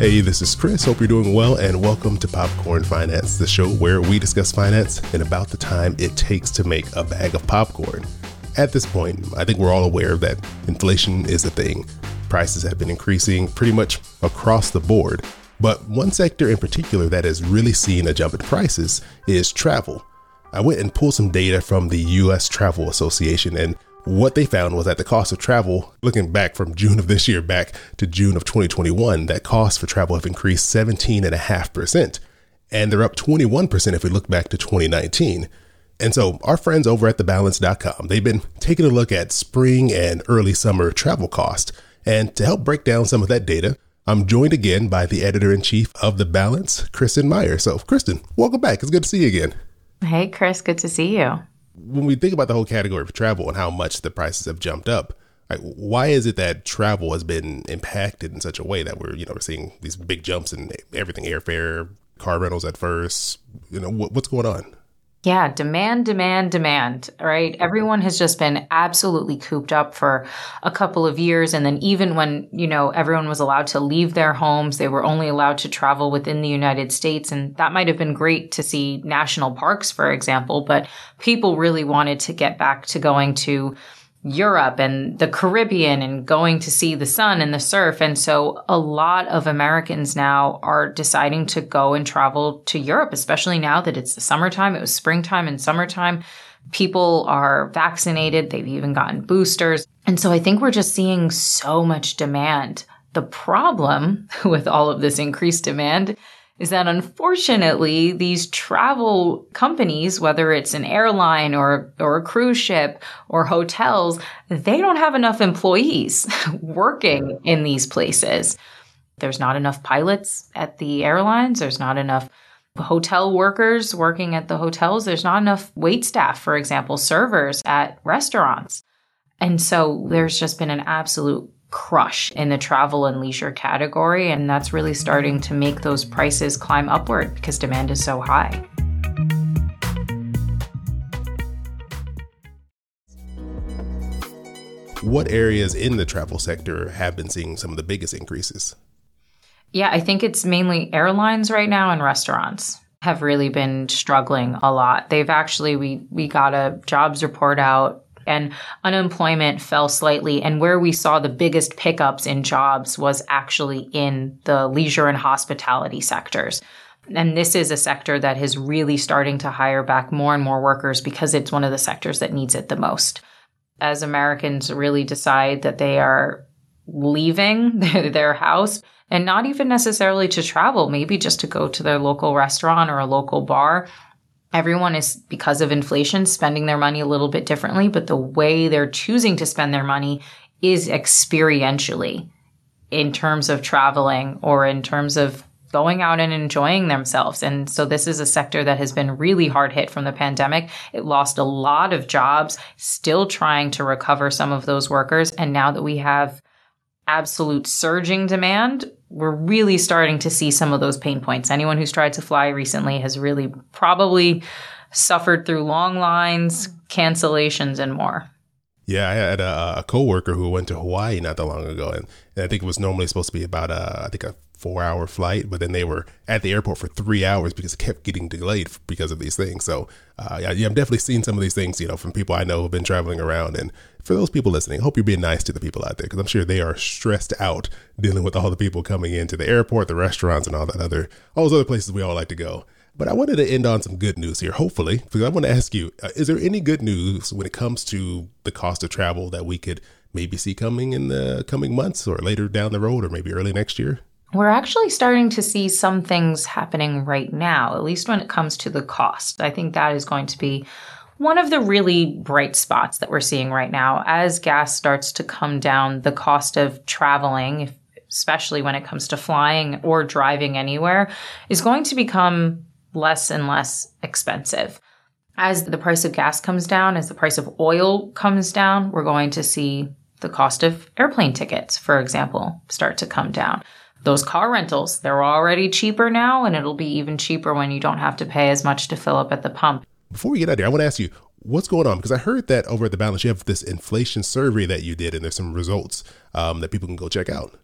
Hey, this is Chris. Hope you're doing well, and welcome to Popcorn Finance, the show where we discuss finance in about the time it takes to make a bag of popcorn. At this point, I think we're all aware that inflation is a thing. Prices have been increasing pretty much across the board. But one sector in particular that has really seen a jump in prices is travel. I went and pulled some data from the US Travel Association, and what they found was that the cost of travel, looking back from June of this year back to June of 2021, that costs for travel have increased 17.5%. And they're up 21% if we look back to 2019. And so our friends over at thebalance.com, they've been taking a look at spring and early summer travel cost. And to help break down some of that data, I'm joined again by the editor in chief of The Balance, Kristen Meyer. So, Kristen, welcome back. It's good to see you again. Hey, Chris, good to see you when we think about the whole category of travel and how much the prices have jumped up, like why is it that travel has been impacted in such a way that we're you know we're seeing these big jumps in everything airfare, car rentals at first, you know what, what's going on? Yeah, demand, demand, demand, right? Everyone has just been absolutely cooped up for a couple of years. And then even when, you know, everyone was allowed to leave their homes, they were only allowed to travel within the United States. And that might have been great to see national parks, for example, but people really wanted to get back to going to Europe and the Caribbean and going to see the sun and the surf. And so a lot of Americans now are deciding to go and travel to Europe, especially now that it's the summertime. It was springtime and summertime. People are vaccinated. They've even gotten boosters. And so I think we're just seeing so much demand. The problem with all of this increased demand is that unfortunately these travel companies, whether it's an airline or, or a cruise ship or hotels, they don't have enough employees working in these places. There's not enough pilots at the airlines. There's not enough hotel workers working at the hotels. There's not enough wait staff, for example, servers at restaurants. And so there's just been an absolute crush in the travel and leisure category. And that's really starting to make those prices climb upward because demand is so high. What areas in the travel sector have been seeing some of the biggest increases? Yeah, I think it's mainly airlines right now and restaurants have really been struggling a lot. They've actually we we got a jobs report out and unemployment fell slightly. And where we saw the biggest pickups in jobs was actually in the leisure and hospitality sectors. And this is a sector that is really starting to hire back more and more workers because it's one of the sectors that needs it the most. As Americans really decide that they are leaving their house and not even necessarily to travel, maybe just to go to their local restaurant or a local bar Everyone is, because of inflation, spending their money a little bit differently, but the way they're choosing to spend their money is experientially in terms of traveling or in terms of going out and enjoying themselves. And so this is a sector that has been really hard hit from the pandemic. It lost a lot of jobs, still trying to recover some of those workers. And now that we have absolute surging demand, we're really starting to see some of those pain points. Anyone who's tried to fly recently has really probably suffered through long lines, cancellations, and more. Yeah, I had a, a coworker who went to Hawaii not that long ago, and, and I think it was normally supposed to be about a, I think a four hour flight, but then they were at the airport for three hours because it kept getting delayed because of these things. So, uh, yeah, I'm definitely seeing some of these things, you know, from people I know who've been traveling around. And for those people listening, I hope you're being nice to the people out there because I'm sure they are stressed out dealing with all the people coming into the airport, the restaurants, and all that other, all those other places we all like to go. But I wanted to end on some good news here, hopefully, because I want to ask you uh, is there any good news when it comes to the cost of travel that we could maybe see coming in the coming months or later down the road or maybe early next year? We're actually starting to see some things happening right now, at least when it comes to the cost. I think that is going to be one of the really bright spots that we're seeing right now. As gas starts to come down, the cost of traveling, especially when it comes to flying or driving anywhere, is going to become less and less expensive. As the price of gas comes down, as the price of oil comes down, we're going to see the cost of airplane tickets, for example, start to come down those car rentals, they're already cheaper now, and it'll be even cheaper when you don't have to pay as much to fill up at the pump. Before we get out of here, I want to ask you what's going on because I heard that over at the balance you have this inflation survey that you did, and there's some results um, that people can go check out.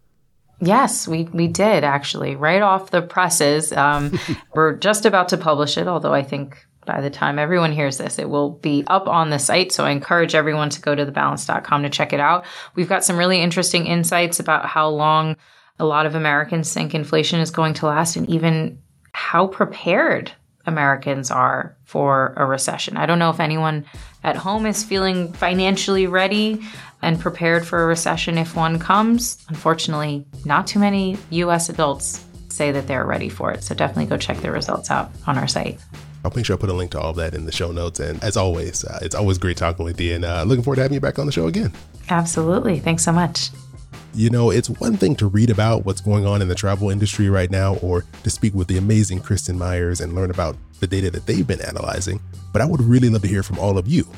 Yes, we, we did actually, right off the presses. Um, we're just about to publish it, although I think by the time everyone hears this, it will be up on the site. So I encourage everyone to go to thebalance.com to check it out. We've got some really interesting insights about how long a lot of Americans think inflation is going to last and even how prepared Americans are for a recession. I don't know if anyone at home is feeling financially ready and prepared for a recession if one comes. Unfortunately, not too many US adults say that they're ready for it. So definitely go check the results out on our site. I'll make sure I put a link to all of that in the show notes. And as always, uh, it's always great talking with you and uh, looking forward to having you back on the show again. Absolutely. Thanks so much. You know, it's one thing to read about what's going on in the travel industry right now or to speak with the amazing Kristen Myers and learn about the data that they've been analyzing, but I would really love to hear from all of you.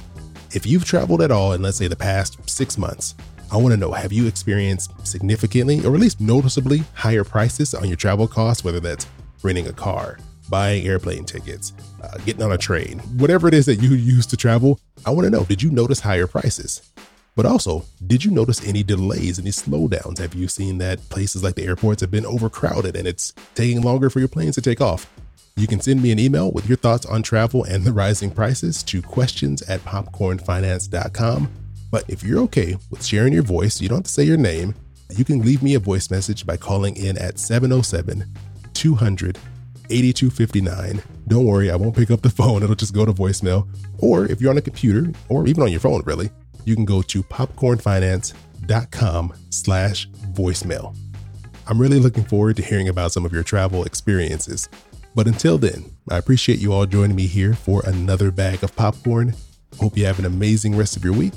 If you've traveled at all in, let's say, the past six months, I want to know have you experienced significantly or at least noticeably higher prices on your travel costs, whether that's renting a car, buying airplane tickets, uh, getting on a train, whatever it is that you use to travel? I want to know did you notice higher prices? But also, did you notice any delays, any slowdowns? Have you seen that places like the airports have been overcrowded and it's taking longer for your planes to take off? You can send me an email with your thoughts on travel and the rising prices to questions at popcornfinance.com. But if you're okay with sharing your voice, you don't have to say your name, you can leave me a voice message by calling in at 707 200 8259. Don't worry, I won't pick up the phone, it'll just go to voicemail. Or if you're on a computer, or even on your phone, really, you can go to popcornfinance.com slash voicemail. I'm really looking forward to hearing about some of your travel experiences. But until then, I appreciate you all joining me here for another bag of popcorn. Hope you have an amazing rest of your week,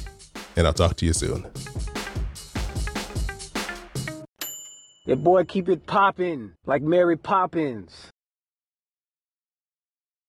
and I'll talk to you soon. Your boy keep it poppin' like Mary Poppins.